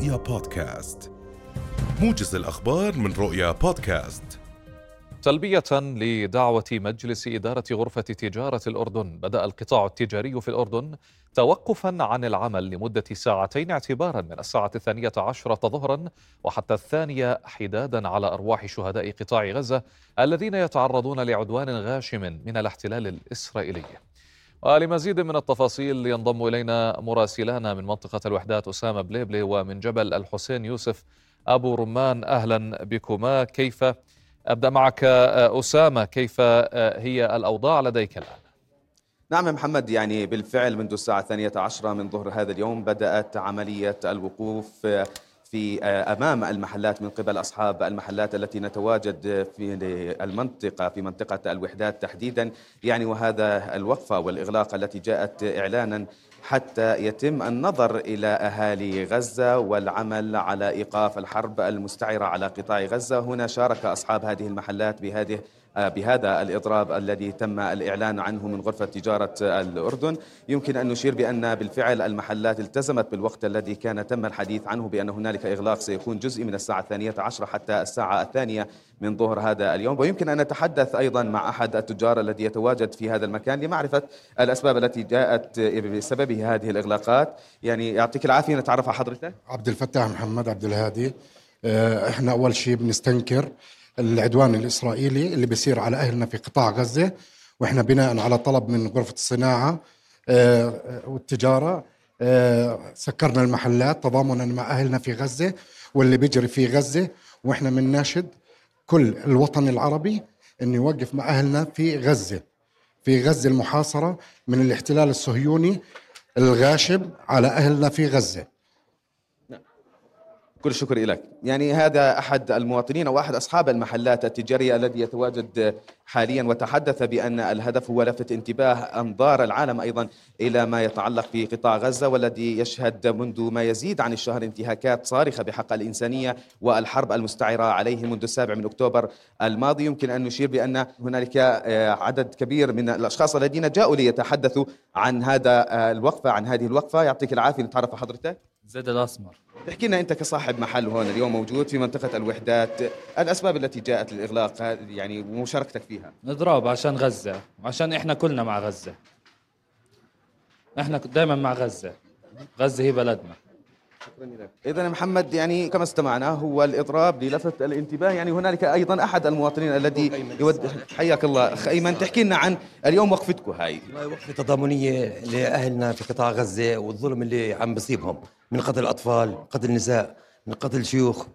رؤيا بودكاست. موجز الأخبار من رؤيا بودكاست. تلبية لدعوة مجلس إدارة غرفة تجارة الأردن. بدأ القطاع التجاري في الأردن توقفا عن العمل لمدة ساعتين اعتبارا من الساعة الثانية عشرة ظهرا وحتى الثانية حدادا على أرواح شهداء قطاع غزة الذين يتعرضون لعدوان غاشم من الاحتلال الإسرائيلي. ولمزيد من التفاصيل ينضم إلينا مراسلانا من منطقة الوحدات أسامة بليبلي ومن جبل الحسين يوسف. أبو رمان أهلا بكما. كيف؟ أبدأ معك أسامة. كيف هي الأوضاع لديك الآن؟ نعم محمد يعني بالفعل منذ الساعة الثانية عشرة من ظهر هذا اليوم بدأت عملية الوقوف في أمام المحلات من قبل أصحاب المحلات التي نتواجد في المنطقة في منطقة الوحدات تحديدا. يعني وهذا الوقفة والإغلاق التي جاءت اعلانا حتى يتم النظر إلى أهالي غزة والعمل على إيقاف الحرب المستعرة على قطاع غزة. هنا شارك أصحاب هذه المحلات بهذه آه، بهذا الإضراب الذي تم الإعلان عنه من غرفة تجارة الأردن. يمكن أن نشير بأن بالفعل المحلات التزمت بالوقت الذي كان تم الحديث عنه بأن هنالك إغلاق سيكون جزء من الساعة الثانية عشرة حتى الساعة الثانية من ظهر هذا اليوم. ويمكن أن نتحدث أيضا مع أحد التجار الذي يتواجد في هذا المكان لمعرفة الأسباب التي جاءت بسبب هذه الإغلاقات. يعني يعطيك العافية نتعرف على حضرتك. عبد الفتاح محمد عبد الهادي. آه، إحنا أول شيء بنستنكر العدوان الإسرائيلي اللي بيصير على أهلنا في قطاع غزة. وإحنا بناء على طلب من غرفة الصناعة آه، والتجارة آه، سكرنا المحلات تضامنا مع أهلنا في غزة واللي بيجري في غزة. وإحنا بنناشد كل الوطن العربي أن يوقف مع أهلنا في غزة في غزة المحاصرة من الاحتلال الصهيوني الغاشم على أهلنا في غزة. كل الشكر لك يعني هذا أحد المواطنين أو أحد أصحاب المحلات التجارية الذي يتواجد حاليا وتحدث بأن الهدف هو لفت انتباه أنظار العالم أيضا إلى ما يتعلق في قطاع غزة والذي يشهد منذ ما يزيد عن الشهر انتهاكات صارخة بحق الإنسانية والحرب المستعرة عليه منذ السابع من أكتوبر الماضي. يمكن أن نشير بأن هنالك آه، عدد كبير من الأشخاص الذين جاءوا ليتحدثوا عن هذا آه، الوقفة عن هذه الوقفة. يعطيك العافية نتعرف حضرتك. زيد الأسمر. احكي لنا أنت كصاحب محل هون اليوم موجود في منطقة الوحدات الأسباب التي جاءت للإغلاق يعني ومشاركتك فيها. نضرب عشان غزة وعشان إحنا كلنا مع غزة. إحنا دائما مع غزة. غزة هي بلدنا. اذا محمد يعني كما استمعنا هو الإضراب للفت الانتباه. يعني هنالك أيضا أحد المواطنين الذي يود حياك الله. اخ ايمن تحكي لنا عن اليوم وقفتكم هاي. وقفة تضامنية لأهلنا في قطاع غزة والظلم اللي عم بصيبهم. من قتل الأطفال قتل النساء من قتل الشيوخ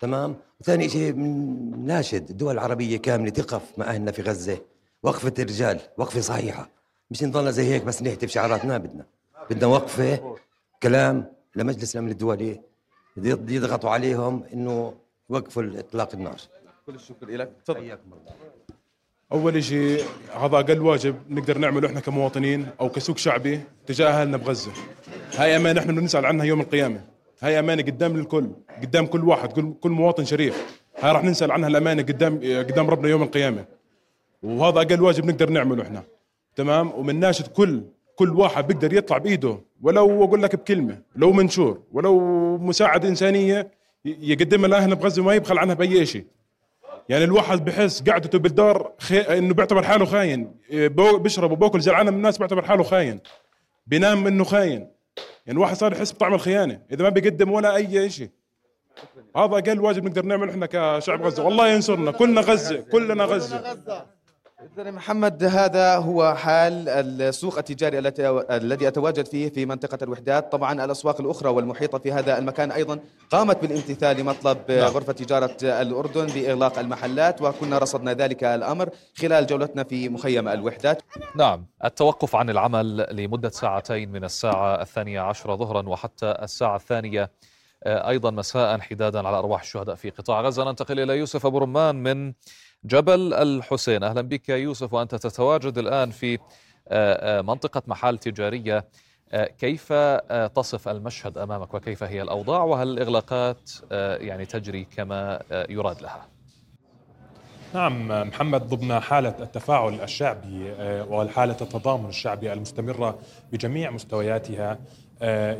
تمام؟ وثاني شيء من ناشد الدول العربية كاملة تقف مع أهلنا في غزة. وقفة الرجال وقفة صحيحة. مش نضلنا زي هيك بس نهتف شعارات ما بدنا. بدنا وقفة كلام لمجلس الأمن الدولي يضغطوا عليهم إنه يوقفوا إطلاق النار. كل الشكر لك تفضل. أول شيء هذا أقل واجب نقدر نعمله إحنا كمواطنين أو كسوق شعبي تجاه أهلنا بغزة. هاي امانه إحنا بنسال عنها يوم القيامة. هاي امانه قدام الكل قدام كل واحد كل, كل مواطن شريف. هاي راح نسأل عنها الامانه قدام قدام ربنا يوم القيامة. وهذا أقل واجب نقدر نعمله إحنا. تمام؟ ومن ناشد كل كل واحد بيقدر يطلع بإيده. ولو أقول لك بكلمة لو منشور ولو مساعده إنسانية يقدمها لاهلنا بغزة وما يبخل عنها بأي شيء. يعني الواحد بحس قعدته بالدار خي... إنه بيعتبر حاله خاين. بيشرب وباكل زعلان من الناس بيعتبر حاله خاين. بينام إنه خاين. يعني الواحد صار يحس بطعم الخيانة. إذا ما بيقدم ولا أي شيء. هذا أقل واجب نقدر نعمله إحنا كشعب غزة. والله ينصرنا. كلنا غزة كلنا غزة. إذن محمد هذا هو حال السوق التجاري الذي أتواجد فيه في منطقة الوحدات. طبعا الأسواق الأخرى والمحيطة في هذا المكان أيضا قامت بالامتثال لمطلب نعم. غرفة تجارة الأردن بإغلاق المحلات وكنا رصدنا ذلك الأمر خلال جولتنا في مخيم الوحدات. نعم التوقف عن العمل لمدة ساعتين من الساعة الثانية عشرة ظهرا وحتى الساعة الثانية أيضا مساء حدادا على أرواح الشهداء في قطاع غزة. ننتقل إلى يوسف أبو رمان من جبل الحسين. أهلا بك يوسف وأنت تتواجد الآن في آه، آه، منطقة محال تجارية. آه، كيف تصف المشهد أمامك وكيف هي الأوضاع وهل الإغلاقات يعني تجري كما يراد لها؟ نعم محمد ضمن حالة التفاعل الشعبي وحالة التضامن الشعبي المستمرة بجميع مستوياتها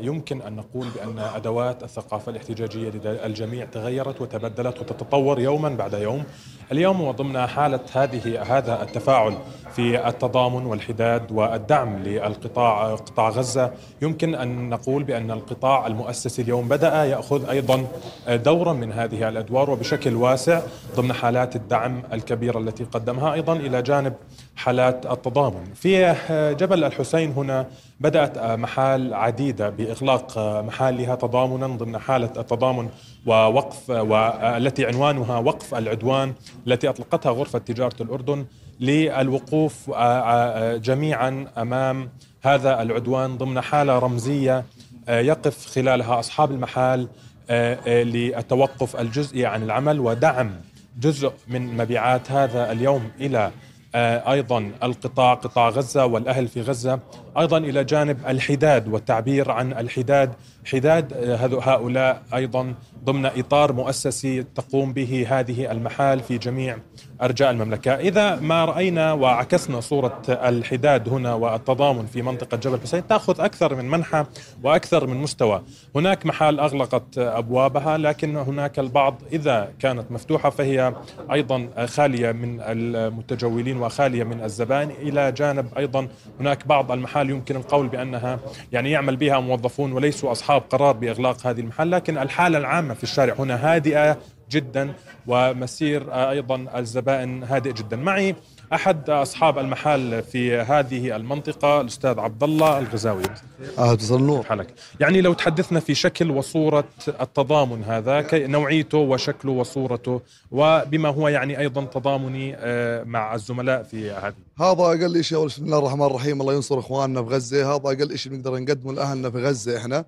يمكن أن نقول بأن أدوات الثقافة الاحتجاجية لدى الجميع تغيرت وتبدلت وتتطور يوما بعد يوم. اليوم وضمن حالة هذه هذا التفاعل في التضامن والحداد والدعم للقطاع قطاع غزة. يمكن أن نقول بأن القطاع المؤسسي اليوم بدأ يأخذ أيضا دورا من هذه الأدوار وبشكل واسع ضمن حالات الدعم الكبيرة التي قدمها. أيضا إلى جانب حالات التضامن. في جبل الحسين هنا بدأت محال عديدة بإغلاق محالها تضامنا ضمن حالة التضامن ووقف والتي عنوانها وقف العدوان التي أطلقتها غرفة تجارة الأردن للوقوف جميعا أمام هذا العدوان ضمن حالة رمزية يقف خلالها أصحاب المحال للتوقف الجزئي عن العمل. ودعم جزء من مبيعات هذا اليوم إلى أيضا القطاع قطاع غزة والأهل في غزة. أيضا إلى جانب الحداد والتعبير عن الحداد. حداد هؤلاء أيضا ضمن إطار مؤسسي تقوم به هذه المحال في جميع أرجاء المملكة، إذا ما رأينا وعكسنا صورة الحداد هنا والتضامن في منطقة جبل حسين تأخذ أكثر من منحى وأكثر من مستوى، هناك محال أغلقت أبوابها لكن هناك البعض إذا كانت مفتوحة فهي أيضا خالية من المتجولين وخالية من الزبائن. إلى جانب أيضا هناك بعض المحال يمكن القول بأنها يعني يعمل بها موظفون وليسوا أصحاب قرار بإغلاق هذه المحال لكن الحالة العامة في الشارع هنا هادئة جدا ومسير أيضا الزبائن هادئ جدا. معي أحد أصحاب المحل في هذه المنطقة الأستاذ عبد الله الغزاوي. أهلا وسهلا حالك؟ يعني لو تحدثنا في شكل وصورة التضامن هذا نوعيته وشكله وصورته وبما هو يعني أيضا تضامني آه، مع الزملاء في هذه. هذا أقل شيء بسم الله الرحمن الرحيم الله ينصر إخواننا في غزة. هذا أقل شيء نقدر نقدمه لأهلنا في غزة إحنا.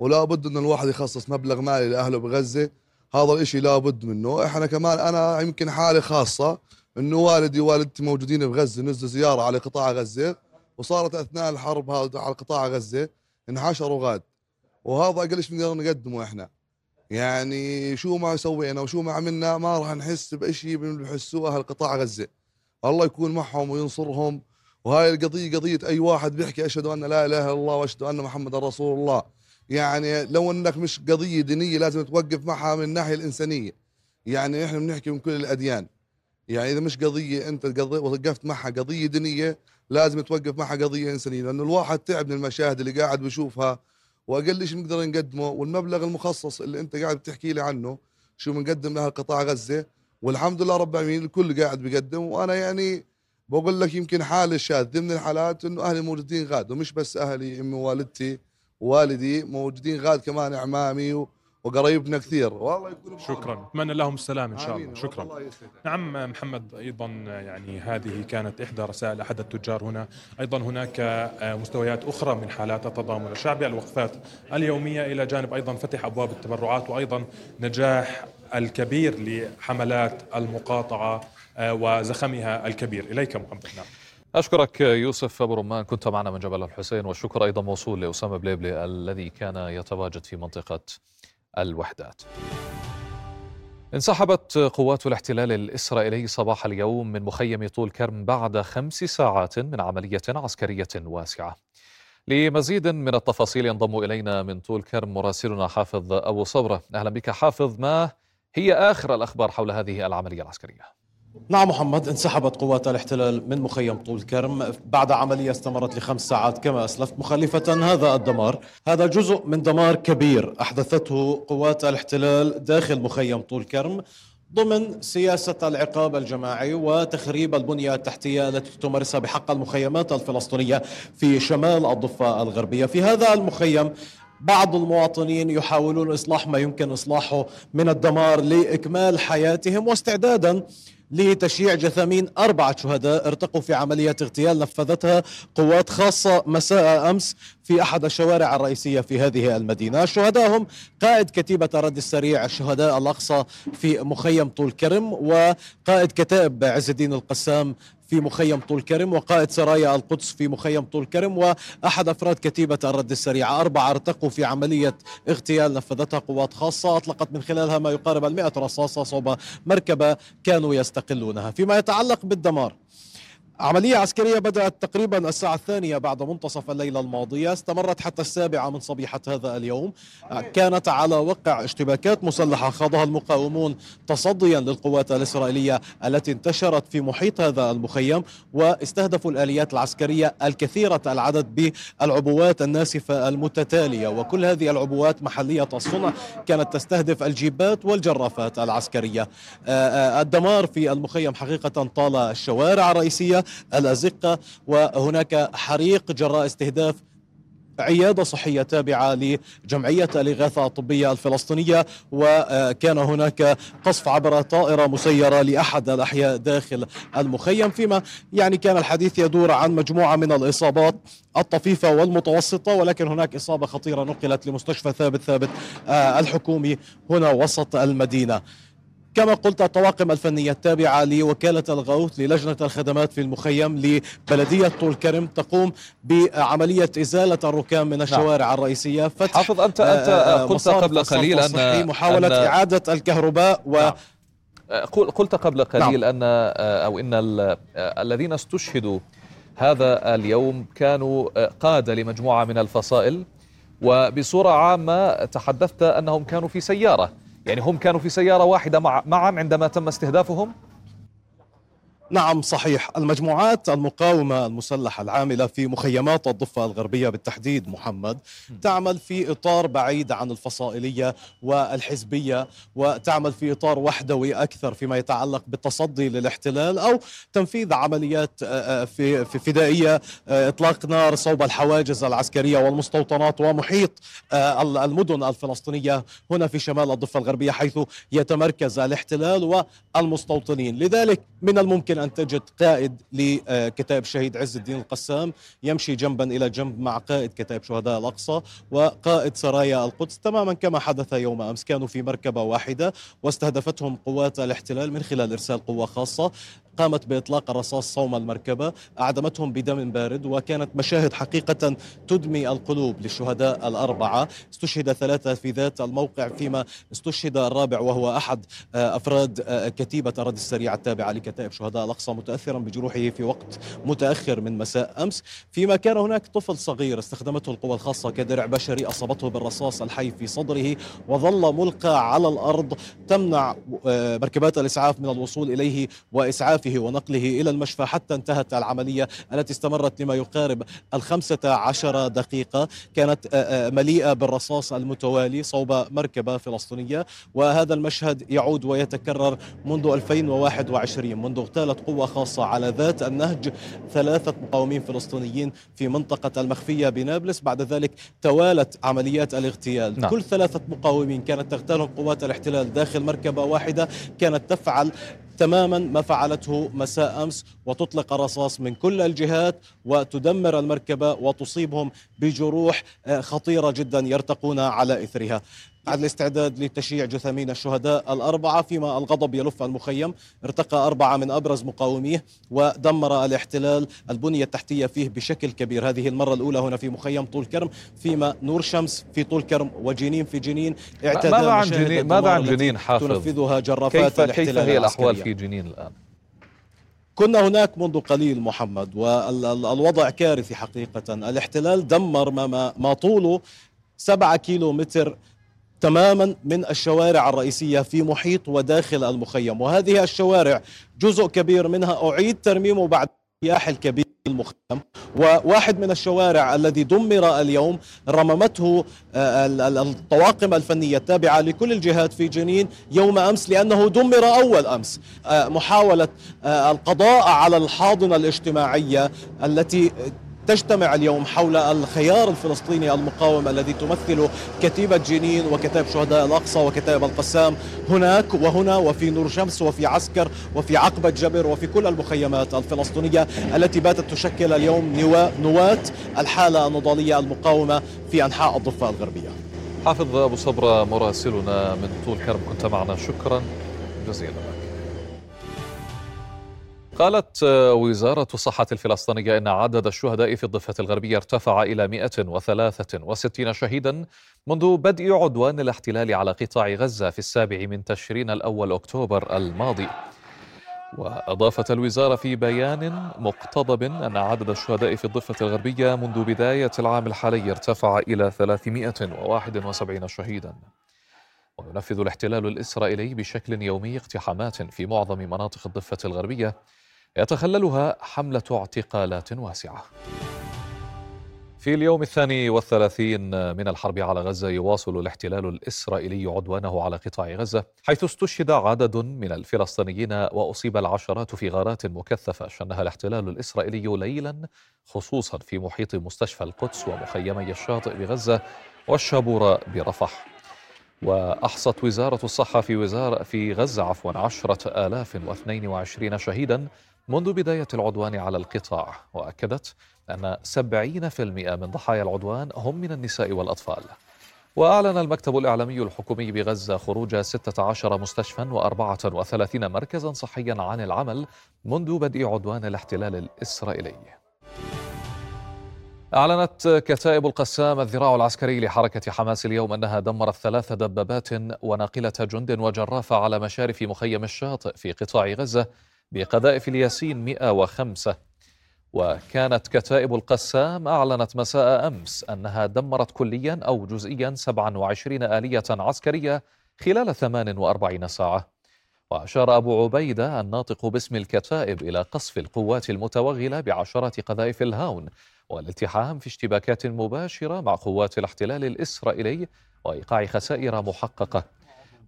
ولا بد إن الواحد يخصص مبلغ مالي لأهله بغزه هذا الإشي لابد منه. إحنا كمان أنا يمكن حالة خاصة انه والدي ووالدتي موجودين غزة نزلوا زيارة على قطاع غزة وصارت أثناء الحرب هذا على قطاع غزة انحشروا غاد. وهذا أقل شيء نقدر نقدمه إحنا. يعني شو ما سوينا وشو ما عملنا ما راح نحس بشيء بحسوه أهل قطاع غزة. الله يكون معهم وينصرهم. وهاي القضية قضية أي واحد بيحكي أشهد أن لا إله إلا الله وأشهد أن محمد رسول الله. يعني لو إنك مش قضية دينية لازم توقف معها من الناحية الإنسانية. يعني إحنا بنحكي من كل الأديان. يعني إذا مش قضية أنت وقفت معها قضية دينية لازم توقف معها قضية إنسانية لأنه الواحد تعب من المشاهد اللي قاعد بشوفها وأقل شيء بنقدر نقدمه والمبلغ المخصص اللي أنت قاعد بتحكي لي عنه شو بنقدم لها قطاع غزة والحمد لله رب العالمين الكل قاعد بيقدم وأنا يعني بقول لك يمكن حاله شاذ من الحالات إنه أهلي موجودين غاد ومش بس أهلي أمي ووالدتي والدي موجودين غاد كمان إعمامي وقرايبنا كثير. والله يكونوا شكرا. أتمنى لهم السلام إن شاء الله. شكرا. نعم محمد أيضا يعني هذه كانت إحدى رسائل أحد التجار هنا. أيضا هناك آه، مستويات أخرى من حالات التضامن. الشعبي الوقفات اليومية إلى جانب أيضا فتح أبواب التبرعات وأيضا نجاح الكبير لحملات المقاطعة آه، وزخمها الكبير. إليك محمد. نعم. أشكرك يوسف أبو رمان. كنت معنا من جبل الحسين والشكر أيضا موصول لأسامة بليبلي الذي كان يتواجد في منطقة الوحدات. انسحبت قوات الاحتلال الإسرائيلي صباح اليوم من مخيم طول كرم بعد خمس ساعات من عملية عسكرية واسعة. لمزيد من التفاصيل ينضم إلينا من طول كرم مراسلنا حافظ أبو صبرة. أهلا بك حافظ. ما هي آخر الأخبار حول هذه العملية العسكرية؟ نعم محمد انسحبت قوات الاحتلال من مخيم طول كرم بعد عملية استمرت لخمس ساعات كما أسلفت مخالفة هذا الدمار. هذا جزء من دمار كبير أحدثته قوات الاحتلال داخل مخيم طول كرم ضمن سياسة العقاب الجماعي وتخريب البنية التحتية التي تمارسها بحق المخيمات الفلسطينية في شمال الضفة الغربية. في هذا المخيم بعض المواطنين يحاولون إصلاح ما يمكن إصلاحه من الدمار لإكمال حياتهم واستعدادا لتشييع جثامين أربعة شهداء ارتقوا في عملية اغتيال نفذتها قوات خاصة مساء أمس في أحد الشوارع الرئيسية في هذه المدينة. الشهداء هم قائد كتيبة الرد السريع الشهداء الأقصى في مخيم طول كرم وقائد كتائب عز الدين القسام في مخيم طول كرم وقائد سرايا القدس في مخيم طول كرم وأحد أفراد كتيبة الرد السريع. أربعة ارتقوا في عملية اغتيال نفذتها قوات خاصة. أطلقت من خلالها ما يقارب المئة رصاصة صوب مركبة كانوا يستقلونها. فيما يتعلق بالدمار عملية عسكرية بدأت تقريبا الساعة الثانية بعد منتصف الليلة الماضية. استمرت حتى السابعة من صبيحة هذا اليوم. كانت على وقع اشتباكات مسلحة خاضها المقاومون تصديا للقوات الإسرائيلية التي انتشرت في محيط هذا المخيم واستهدفوا الآليات العسكرية الكثيرة العدد بالعبوات الناسفة المتتالية. وكل هذه العبوات محلية الصنع كانت تستهدف الجيبات والجرافات العسكرية. الدمار في المخيم حقيقة طال الشوارع الرئيسية. الأزقة وهناك حريق جراء استهداف عيادة صحية تابعة لجمعية الإغاثة الطبية الفلسطينية وكان هناك قصف عبر طائرة مسيرة لأحد الأحياء داخل المخيم. فيما يعني كان الحديث يدور عن مجموعة من الإصابات الطفيفة والمتوسطة ولكن هناك إصابة خطيرة نقلت لمستشفى ثابت ثابت الحكومي هنا وسط المدينة. كما قلت الطواقم الفنية التابعة لوكالة الغوث للجنة الخدمات في المخيم لبلدية طول كرم تقوم بعملية إزالة الركام من الشوارع نعم. الرئيسية فتح حافظ أنت أنت قلت قبل قليل أن محاولة أن إعادة الكهرباء و نعم. قلت قبل قليل نعم. أن أو إن الذين استشهدوا هذا اليوم كانوا قادة لمجموعة من الفصائل وبصورة عامة تحدثت أنهم كانوا في سيارة يعني هم كانوا في سيارة واحدة مع معا عندما تم استهدافهم. نعم صحيح. المجموعات المقاومة المسلحة العاملة في مخيمات الضفة الغربية بالتحديد محمد تعمل في إطار بعيد عن الفصائلية والحزبية وتعمل في إطار وحدوي أكثر فيما يتعلق بالتصدي للاحتلال أو تنفيذ عمليات في فدائية إطلاق نار صوب الحواجز العسكرية والمستوطنات ومحيط المدن الفلسطينية هنا في شمال الضفة الغربية حيث يتمركز الاحتلال والمستوطنين. لذلك من الممكن أن تجد قائد لكتائب الشهيد عز الدين القسام يمشي جنبا إلى جنب مع قائد كتائب شهداء الأقصى وقائد سرايا القدس. تماما كما حدث يوم أمس كانوا في مركبة واحدة واستهدفتهم قوات الاحتلال من خلال إرسال قوة خاصة. قامت بإطلاق الرصاص صوم المركبة أعدمتهم بدم بارد وكانت مشاهد حقيقة تدمي القلوب للشهداء الأربعة. استشهد ثلاثة في ذات الموقع فيما استشهد الرابع وهو أحد أفراد كتيبة الرد السريع التابعة لكتائب شهداء الأقصى متأثرا بجروحه في وقت متأخر من مساء أمس. فيما كان هناك طفل صغير استخدمته القوى الخاصة كدرع بشري أصابته بالرصاص الحي في صدره وظل ملقى على الأرض تمنع مركبات الإسعاف من الوصول إليه وإسعافه ونقله إلى المشفى حتى انتهت العملية التي استمرت لما يقارب الخمسة عشر دقيقة. كانت مليئة بالرصاص المتوالي صوب مركبة فلسطينية. وهذا المشهد يعود ويتكرر منذ 2021 منذ اغتالت قوة خاصة على ذات النهج ثلاثة مقاومين فلسطينيين في منطقة المخفية بنابلس. بعد ذلك توالت عمليات الاغتيال. نعم. كل ثلاثة مقاومين كانت تغتالهم قوات الاحتلال داخل مركبة واحدة كانت تفعل تماما ما فعلته مساء أمس وتطلق رصاص من كل الجهات وتدمر المركبة وتصيبهم بجروح خطيرة جدا يرتقون على إثرها. بعد الاستعداد لتشييع جثامين الشهداء الأربعة فيما الغضب يلف المخيم ارتقى أربعة من أبرز مقاوميه ودمر الاحتلال البنية التحتية فيه بشكل كبير. هذه المرة الأولى هنا في مخيم طول كرم فيما نور شمس في طول كرم وجنين في جنين. اعتدى ماذا عن جنين؟ ماذا عن جنين حافظ؟ تنفذها جرافات كيف الاحتلال كيف هي الأحوال في جنين الآن؟ كنا هناك منذ قليل محمد والوضع كارثي حقيقة. الاحتلال دمر ما, ما طوله سبعة كيلو متر تماما من الشوارع الرئيسية في محيط وداخل المخيم. وهذه الشوارع جزء كبير منها أعيد ترميمه بعد الرياح الكبير المخيم. وواحد من الشوارع الذي دمر اليوم رممته الطواقم الفنية التابعة لكل الجهات في جنين يوم أمس لأنه دمر أول أمس. محاولة القضاء على الحاضنة الاجتماعية التي تجتمع اليوم حول الخيار الفلسطيني المقاوم الذي تمثله كتيبة جنين وكتائب شهداء الأقصى وكتائب القسام. هناك وهنا وفي نور شمس وفي عسكر وفي عقبة جبر وفي كل المخيمات الفلسطينية التي باتت تشكل اليوم نواة الحالة النضالية المقاومة في أنحاء الضفة الغربية. حافظ أبو صبرة مراسلنا من طول كرم كنت معنا. شكرا. جزيلا. قالت وزارة الصحة الفلسطينية إن عدد الشهداء في الضفة الغربية ارتفع إلى 163 شهيدا منذ بدء عدوان الاحتلال على قطاع غزة في السابع من تشرين الأول أكتوبر الماضي. وأضافت الوزارة في بيان مقتضب أن عدد الشهداء في الضفة الغربية منذ بداية العام الحالي ارتفع إلى 371 شهيدا. وينفذ الاحتلال الإسرائيلي بشكل يومي اقتحامات في معظم مناطق الضفة الغربية يتخللها حملة اعتقالات واسعة. في اليوم الثاني والثلاثين من الحرب على غزة يواصل الاحتلال الإسرائيلي عدوانه على قطاع غزة حيث استشهد عدد من الفلسطينيين وأصيب العشرات في غارات مكثفة شنها الاحتلال الإسرائيلي ليلا خصوصا في محيط مستشفى القدس ومخيمي الشاطئ بغزة والشابورة برفح. وأحصت وزارة الصحة في وزارة في غزة عفوا عشرة آلاف واثنين وعشرين شهيدا منذ بداية العدوان على القطاع وأكدت أن 70% من ضحايا العدوان هم من النساء والأطفال. وأعلن المكتب الإعلامي الحكومي بغزة خروج 16 مستشفى و34 مركزا صحيا عن العمل منذ بدء عدوان الاحتلال الإسرائيلي. أعلنت كتائب القسام الذراع العسكري لحركة حماس اليوم أنها دمرت ثلاث دبابات وناقلة جند وجرافة على مشارف مخيم الشاطئ في قطاع غزة بقذائف الياسين 105 وكانت كتائب القسام أعلنت مساء أمس أنها دمرت كليا أو جزئيا 27 آلية عسكرية خلال 48 ساعة. وأشار أبو عبيدة الناطق باسم الكتائب إلى قصف القوات المتوغلة بعشرات قذائف الهاون والالتحام في اشتباكات مباشرة مع قوات الاحتلال الإسرائيلي وإيقاع خسائر محققة.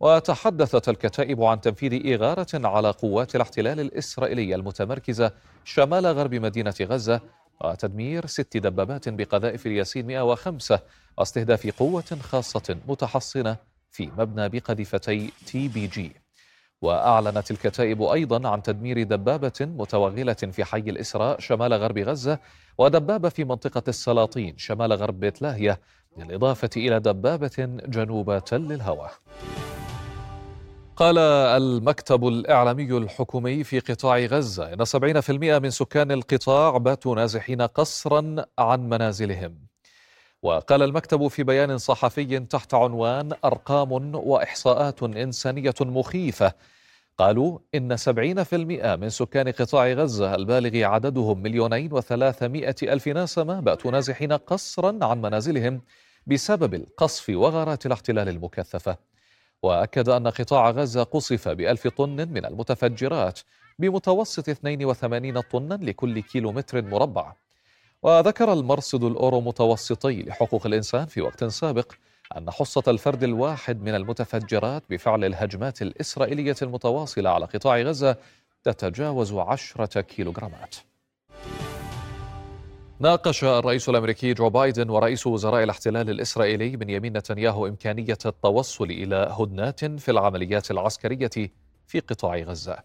وتحدثت الكتائب عن تنفيذ إغارة على قوات الاحتلال الإسرائيلي المتمركزة شمال غرب مدينة غزة وتدمير ست دبابات بقذائف الياسين 105 واستهداف قوة خاصة متحصنة في مبنى بقذيفتي تي بي جي وأعلنت الكتائب أيضا عن تدمير دبابة متوغلة في حي الإسراء شمال غرب غزة ودبابة في منطقة السلاطين شمال غرب بيت لاهية بالإضافة إلى دبابة جنوب تل الهوى. قال المكتب الإعلامي الحكومي في قطاع غزة إن 70% من سكان القطاع باتوا نازحين قسرا عن منازلهم. وقال المكتب في بيان صحفي تحت عنوان أرقام وإحصاءات إنسانية مخيفة. قالوا إن 70% من سكان قطاع غزة البالغ عددهم مليونين وثلاثمائة ألف نسمة باتوا نازحين قسرا عن منازلهم بسبب القصف وغارات الاحتلال المكثفة. وأكد أن قطاع غزة قصف بألف طن من المتفجرات بمتوسط 82 طنا لكل كيلو متر مربع. وذكر المرصد الأورو متوسطي لحقوق الإنسان في وقت سابق أن حصة الفرد الواحد من المتفجرات بفعل الهجمات الإسرائيلية المتواصلة على قطاع غزة تتجاوز عشرة كيلوغرامات. ناقش الرئيس الأمريكي جو بايدن ورئيس وزراء الاحتلال الإسرائيلي بنيامين نتنياهو إمكانية التوصل إلى هدنات في العمليات العسكرية في قطاع غزة.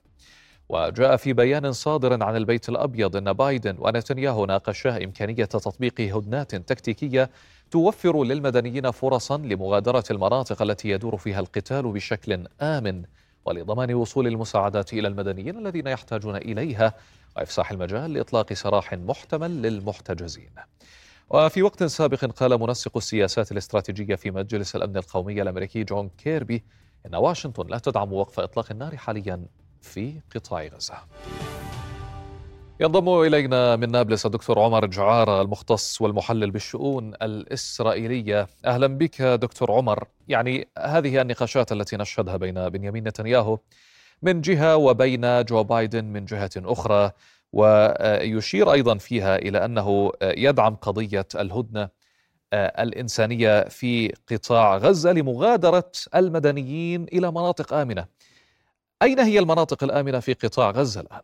وجاء في بيان صادر عن البيت الأبيض أن بايدن ونتنياهو ناقشا إمكانية تطبيق هدنات تكتيكية توفر للمدنيين فرصا لمغادرة المناطق التي يدور فيها القتال بشكل آمن ولضمان وصول المساعدات إلى المدنيين الذين يحتاجون إليها وإفساح المجال لإطلاق سراح محتمل للمحتجزين. وفي وقت سابق قال منسق السياسات الاستراتيجية في مجلس الأمن القومي الأمريكي جون كيربي إن واشنطن لا تدعم وقف إطلاق النار حاليا في قطاع غزة. ينضم إلينا من نابلس الدكتور عمر جعارة المختص والمحلل بالشؤون الإسرائيلية أهلا بك دكتور عمر يعني هذه النقاشات التي نشهدها بين بنيامين نتنياهو من جهة وبين جو بايدن من جهة أخرى ويشير أيضا فيها إلى أنه يدعم قضية الهدنة الإنسانية في قطاع غزة لمغادرة المدنيين إلى مناطق آمنة. أين هي المناطق الآمنة في قطاع غزة الآن؟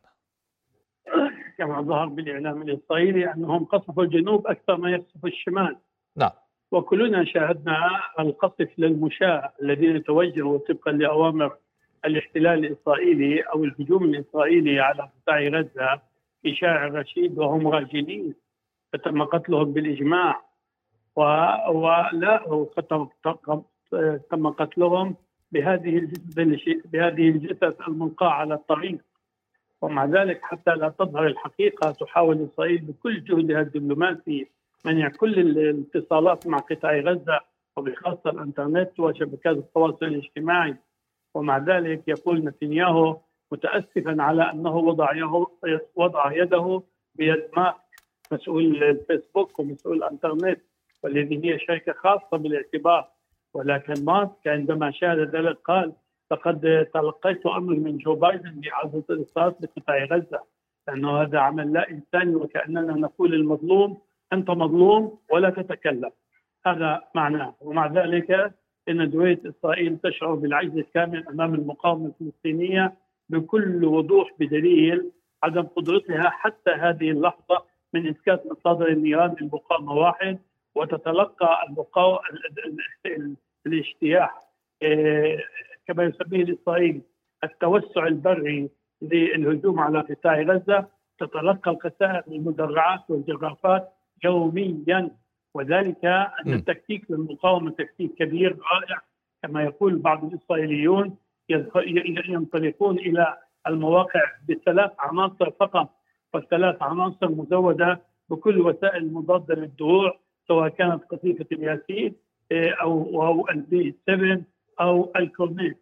كما ظهر بالإعلام الإسرائيلي أنهم قصفوا الجنوب أكثر ما يقصف الشمال. نعم. وكلنا شاهدنا القصف للمشاة الذين توجهوا طبقا لأوامر الاحتلال الإسرائيلي أو الهجوم الإسرائيلي على قطاع غزة في شارع رشيد وهم راجلين فتم قتلهم بالإجماع ولا تم قتلهم بهذه بهذه الجثث الملقاة على الطريق ومع ذلك حتى لا تظهر الحقيقة تحاول إسرائيل بكل جهدها الدبلوماسي منع كل الاتصالات مع قطاع غزة وبخاصة الإنترنت وشبكات التواصل الاجتماعي. ومع ذلك يقول نتنياهو متاسفا على أنه وضع وضع يده بيد ماسك مسؤول الفيسبوك ومسؤول الإنترنت والذي هي شركة خاصة بالاعتبار. ولكن ماسك عندما شاهد ذلك قال لقد تلقيت أمر من جو بايدن باعاده الاتصالات بقطاع غزة لأنه هذا عمل لا انساني وكأننا نقول للمظلوم أنت مظلوم ولا تتكلم. هذا معناه. ومع ذلك إن دوله إسرائيل تشعر بالعجز الكامل أمام المقاومة الفلسطينية بكل وضوح بدليل عدم قدرتها حتى هذه اللحظة من إسكات مصادر النيران المقاومه واحد وتتلقى المقاومه الاجتياح آه، كما يسميه الاسرائيلي التوسع البري للهجوم على قطاع غزة تتلقى الخسائر من المدرعات والجرافات يوميا. وذلك أن التكتيك للمقاومة تكتيك كبير رائع كما يقول بعض الإسرائيليون ينطلقون إلى المواقع بثلاث عناصر فقط والثلاث عناصر مزودة بكل وسائل مضادة للدروع سواء كانت قذيفه الياسين إيه، أو الآر بي جي 7 أو الكورنيت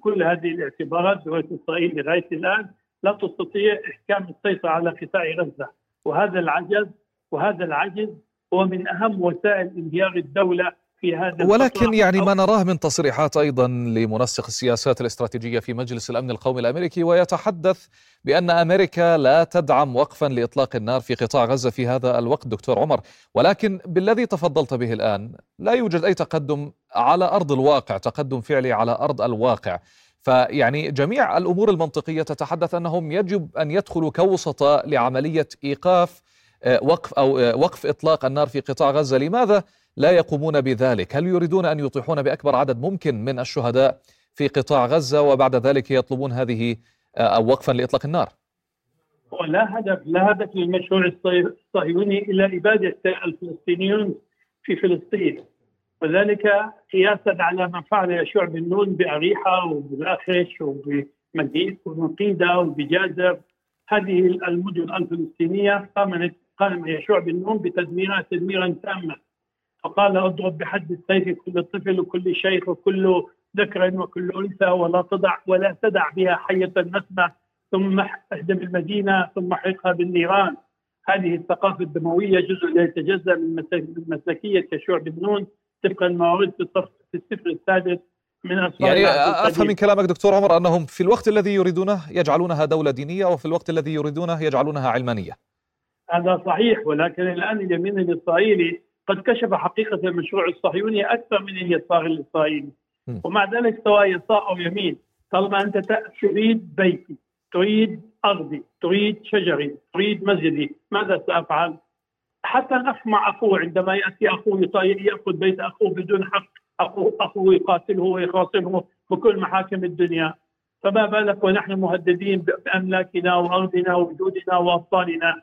كل هذه الاعتبارات دولة إسرائيل لغاية الآن لا تستطيع إحكام السيطرة على قطاع غزة. وهذا العجز وهذا العجز هو من أهم وسائل انهيار الدولة في هذا ولكن يعني ما نراه من تصريحات أيضا لمنسق السياسات الاستراتيجية في مجلس الأمن القومي الأمريكي ويتحدث بأن أمريكا لا تدعم وقفا لإطلاق النار في قطاع غزة في هذا الوقت دكتور عمر، ولكن بالذي تفضلت به الآن لا يوجد أي تقدم على أرض الواقع، تقدم فعلي على أرض الواقع. فيعني جميع الأمور المنطقية تتحدث أنهم يجب أن يدخلوا كوسطاء لعملية إيقاف آه، وقف أو آه، وقف إطلاق النار في قطاع غزة، لماذا لا يقومون بذلك؟ هل يريدون أن يطيحون بأكبر عدد ممكن من الشهداء في قطاع غزة وبعد ذلك يطلبون هذه آه، أو وقفا لإطلاق النار؟ ولا هدف لا هدف للمشروع الصهيوني الا إبادة الفلسطينيون في فلسطين وذلك قياسا على ما فعل يشوع بن نون بأريحة وبالأخش وبمدينه وبقيده وبجازر هذه المدن الفلسطينية قام قام يشوع بن نون بتدميرها تدميرا تاما فقال اضرب بحد السيف كل طفل وكل شيخ وكل ذكر وكل أنثى ولا تضع ولا تدع بها حية نسمه ثم اهدم المدينة ثم احرقها بالنيران هذه الثقافة الدموية جزء لا يتجزأ من مسلكية يشوع بن نون طبقا ما ورد في الصف في السفر السادس من يعني أفهم من كلامك دكتور عمر أنهم في الوقت الذي يريدونه يجعلونها دولة دينية وفي الوقت الذي يريدونه يجعلونها علمانية. هذا صحيح ولكن الآن اليمين الاسرائيلي قد كشف حقيقة المشروع الصهيوني أكثر من اليسار الاسرائيلي ومع ذلك سواء يسار أو يمين طالما أنت تريد بيتي تريد أرضي تريد شجري تريد مسجدي ماذا سأفعل؟ حتى الاخ مع أخوه عندما يأتي أخوه يأخذ بيت أخوه بدون حق اخوه أخوه يقاتله ويخاصمه بكل محاكم الدنيا. فما بالك ونحن مهددين بأملاكنا وأرضنا وجودنا واطفالنا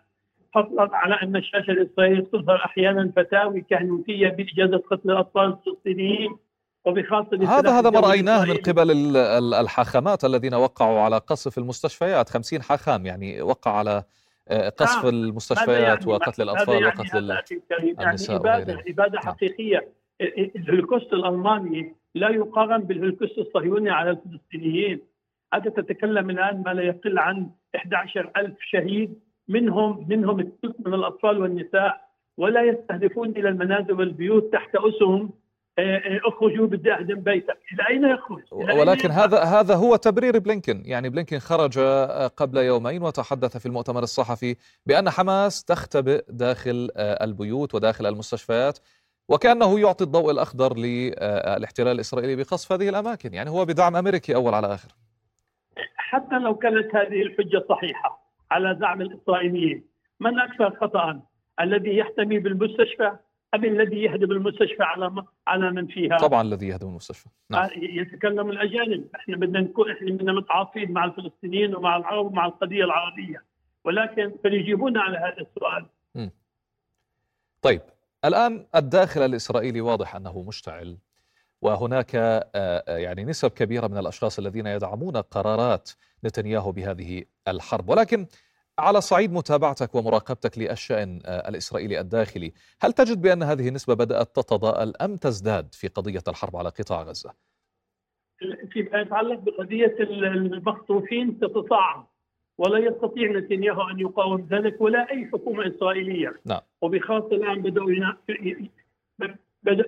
فضلا على أن الشاشة الإسرائيلية تظهر أحيانا فتاوي كهنوتية بإجازة قتل الأطفال الفلسطينيين وبخاصة هذا هذا ما رأيناه من قبل الحاخامات الذين وقعوا على قصف المستشفيات 50 حاخام يعني وقع على آه، قصف نعم. المستشفيات يعني وقتل الأطفال يعني وقتل يعني النساء اباده اباده نعم. حقيقية الهولوكوست الألماني لا يقارن بالهولوكوست الصهيوني على الفلسطينيين أنت تتكلم الآن ما لا يقل عن 11000 شهيد منهم منهم الثلث من الأطفال والنساء ولا يستهدفون إلى المنازل والبيوت تحت أسهم. آه، آه، اخرجوا بدي أهدم بيتك، إلى أين يخرج؟ إلى ولكن أين هذا هذا هو تبرير بلينكن، يعني بلينكن خرج آه، قبل يومين وتحدث في المؤتمر الصحفي بأن حماس تختبئ داخل البيوت وداخل المستشفيات وكأنه يعطي الضوء الأخضر للاحتلال الإسرائيلي بقصف هذه الأماكن، يعني هو بدعم أمريكي أول على آخر. حتى لو كانت هذه الحجة صحيحة على زعم الإسرائيليين من أكثر خطأ الذي يحتمي بالمستشفى أم الذي يهدم المستشفى على على من فيها؟ طبعا الذي يهدم المستشفى نعم. آه، يتكلم الأجانب، إحنا بدنا نكون إحنا بدنا متعاطفين مع الفلسطينيين ومع العرب ومع القضية العربية، ولكن فليجيبونا على هذا السؤال. م. طيب الآن الداخل الإسرائيلي واضح أنه مشتعل وهناك آه، آه، يعني نسب كبيرة من الأشخاص الذين يدعمون قرارات نتنياهو بهذه الحرب. ولكن على صعيد متابعتك ومراقبتك للشأن آه، الإسرائيلي الداخلي هل تجد بأن هذه النسبة بدأت تتضاءل أم تزداد في قضية الحرب على قطاع غزة؟ فيما يتعلق بقضية المخطوفين تتصاعد ولا يستطيع نتنياهو أن يقاوم ذلك ولا أي حكومة إسرائيلية. نعم. وبخاصة الآن بدأوا ينا... بدا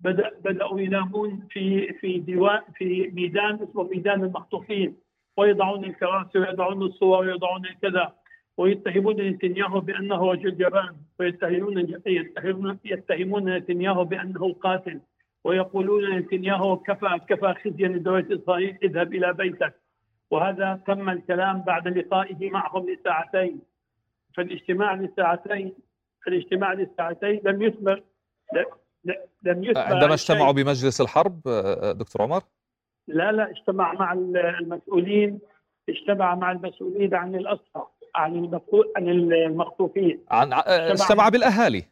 بدا بدأوا ينامون في في ديوان في ميدان اسمه ميدان المخطوفين. ويضعون الكراسي ويضعون الصور ويضعون كذا ويتهمون نتنياهو بأنه رجل جبان ويتهمون يتهمون يتهمون نتنياهو بأنه القاتل ويقولون نتنياهو كفى كفى خزيا لدولة إسرائيل اذهب إلى بيتك. وهذا تم الكلام بعد لقائه معهم لساعتين. فالاجتماع لساعتين الاجتماع لساعتين لم يثمر لم يثمر عندما اجتمعوا بمجلس الحرب دكتور عمر؟ لا لا اجتمع مع المسؤولين اجتمع مع المسؤولين عن الاسرى عن عن المخطوفين. عن اجتمع بالأهالي.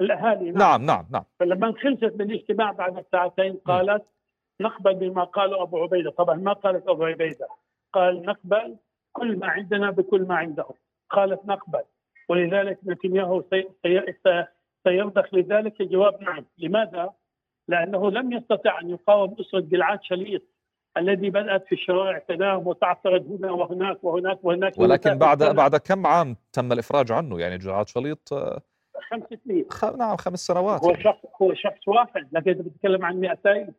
الأهالي نعم. نعم نعم, نعم. فلما خلصت من الاجتماع بعد ساعتين قالت نقبل بما قاله أبو عبيدة. طبعا ما قالت أبو عبيدة. قال نقبل كل ما عندنا بكل ما عندهم. قالت نقبل. ولذلك نتنياهو سيرضخ لذلك الجواب نعم. لماذا؟ لأنه لم يستطع أن يقاوم أسرة جلعاد شليط الذي بدأت في الشوارع تنام وتعترض هنا وهناك وهناك وهناك. ولكن بعد بعد كم عام تم الإفراج عنه؟ يعني جلعاد شليط خمس سنين. خ... نعم خمس سنوات. هو شخص هو شخص واحد لكن بتتكلم عن 200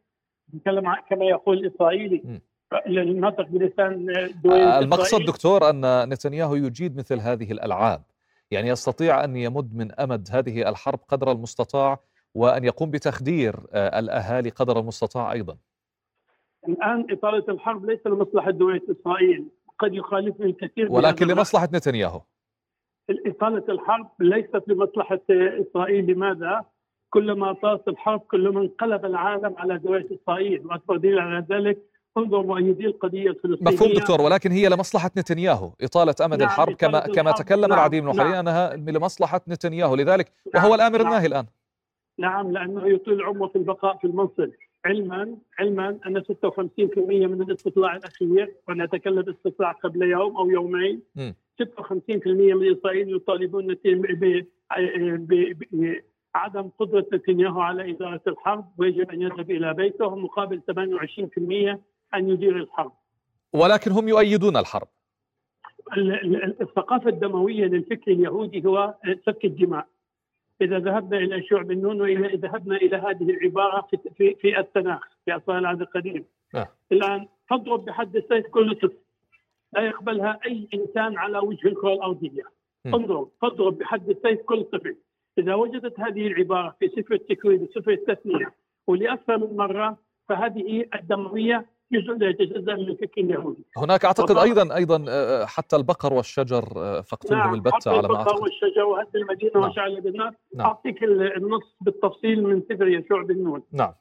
بتتكلم عن كما يقول الإسرائيلي النطق بلسان المقصد دكتور أن نتنياهو يجيد مثل هذه الألعاب. يعني يستطيع أن يمد من أمد هذه الحرب قدر المستطاع وأن يقوم بتخدير الأهالي قدر المستطاع أيضا. الآن إطالة الحرب ليس لمصلحة دولة إسرائيل قد يخالفني الكثير ولكن لمصلحة نتنياهو. إطالة الحرب ليست لمصلحة إسرائيل لماذا؟ كلما طالت الحرب كلما انقلب العالم على دولة إسرائيل وأكبر دليل على ذلك انظر مؤيدي القضية الفلسطينية مفهوم دكتور ولكن هي لمصلحة نتنياهو. إطالة أمد نعم الحرب كما كما تكلم نعم العديد من نعم. أنها لمصلحة نتنياهو. لذلك نعم وهو الآمر الناهي الآن. نعم لأنه يطيل عمره في البقاء في المنصب علما علما أن 56% من الاستطلاع الأخير وأنا أتكلم استطلاع قبل يوم أو يومين م. 56% من إسرائيل يطالبون بعدم قدرة نتنياهو على إدارة الحرب ويجب أن يذهب إلى بيته مقابل 28% أن يدير الحرب. ولكن هم يؤيدون الحرب. الثقافة الدموية للفكر اليهودي هو سفك الدماء. إذا ذهبنا إلى شعب النون وإذا ذهبنا إلى هذه العبارة في, في, في التناخ في أصل العهد القديم. آه. الآن تضرب بحد السيف كل طفل لا يقبلها أي إنسان على وجه الكرة الأرضية. انظر تضرب بحد السيف كل طفل إذا وجدت هذه العبارة في سفر التكوين وسفر التثنية ولأكثر من مرة فهذه الدموية جزء لا يتجزا من اليهودي هناك أعتقد أيضا أيضا حتى البقر والشجر فاقتلهم نعم البتة على ما أعتقد. البقر والشجر وهد المدينة نعم. وشعل بالنار نعم. أعطيك النص بالتفصيل من سفر يشوع بن نون. نعم.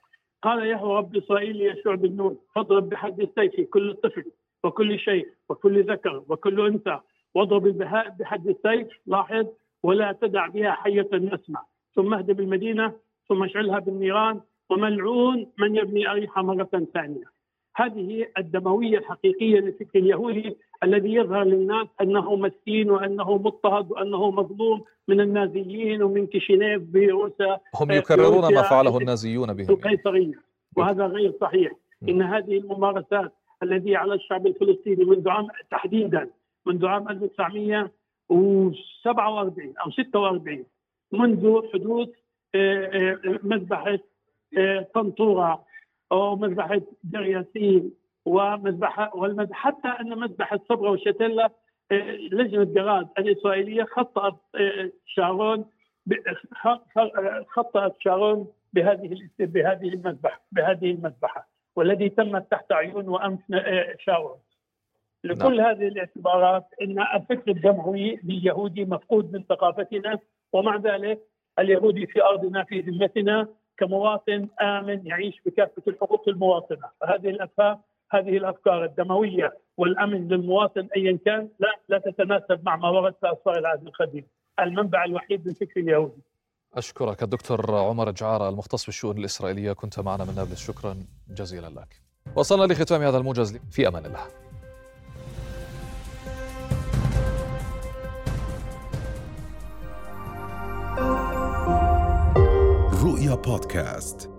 قال يهوى رب إسرائيل يشوع بن نون فاضرب بحد السيف كل طفل وكل شيء وكل ذكر وكل أنثى واضرب البهاء بحد السيف لاحظ ولا تدع بها حية نسمع ثم اهدم المدينة ثم اشعلها بالنيران وملعون من يبني أريحة مرة ثانية. هذه الدموية الحقيقية للفكر اليهودي الذي يظهر للناس أنه مسكين وأنه مضطهد وأنه مظلوم من النازيين ومن كيشينيف بروسيا هم يكررون ما فعله النازيون بهم. القيصرية وهذا غير صحيح. إن هذه الممارسات التي على الشعب الفلسطيني منذ عام تحديدا منذ عام 1947 أو 46 منذ حدوث مذبحة طنطورة أو مذبحه دير ياسين ومذبحه والمذبحة حتى أن مذبحه صبرا وشتله آه، لجنة جراد الإسرائيلية خطأت آه، شارون خطأت شارون بهذه بهذه المذبحه بهذه المذبحة والذي تمت تحت عيون وأنف آه، شارون لكل نعم. هذه الاعتبارات إن الفكر الجمهوري اليهودي مفقود من ثقافتنا ومع ذلك اليهودي في أرضنا في ذمتنا كمواطن آمن يعيش بكافة الحقوق المواطنة، فهذه الافكار هذه الأفكار الدموية والأمن للمواطن ايا كان لا لا تتناسب مع ما ورد في اسفار العهد القديم، المنبع الوحيد للفكر اليهودي. أشكرك الدكتور عمر جعارة المختص بالشؤون الإسرائيلية كنت معنا من نابلس شكرا جزيلا لك. وصلنا لختام هذا الموجز في أمان الله. رؤيا بودكاست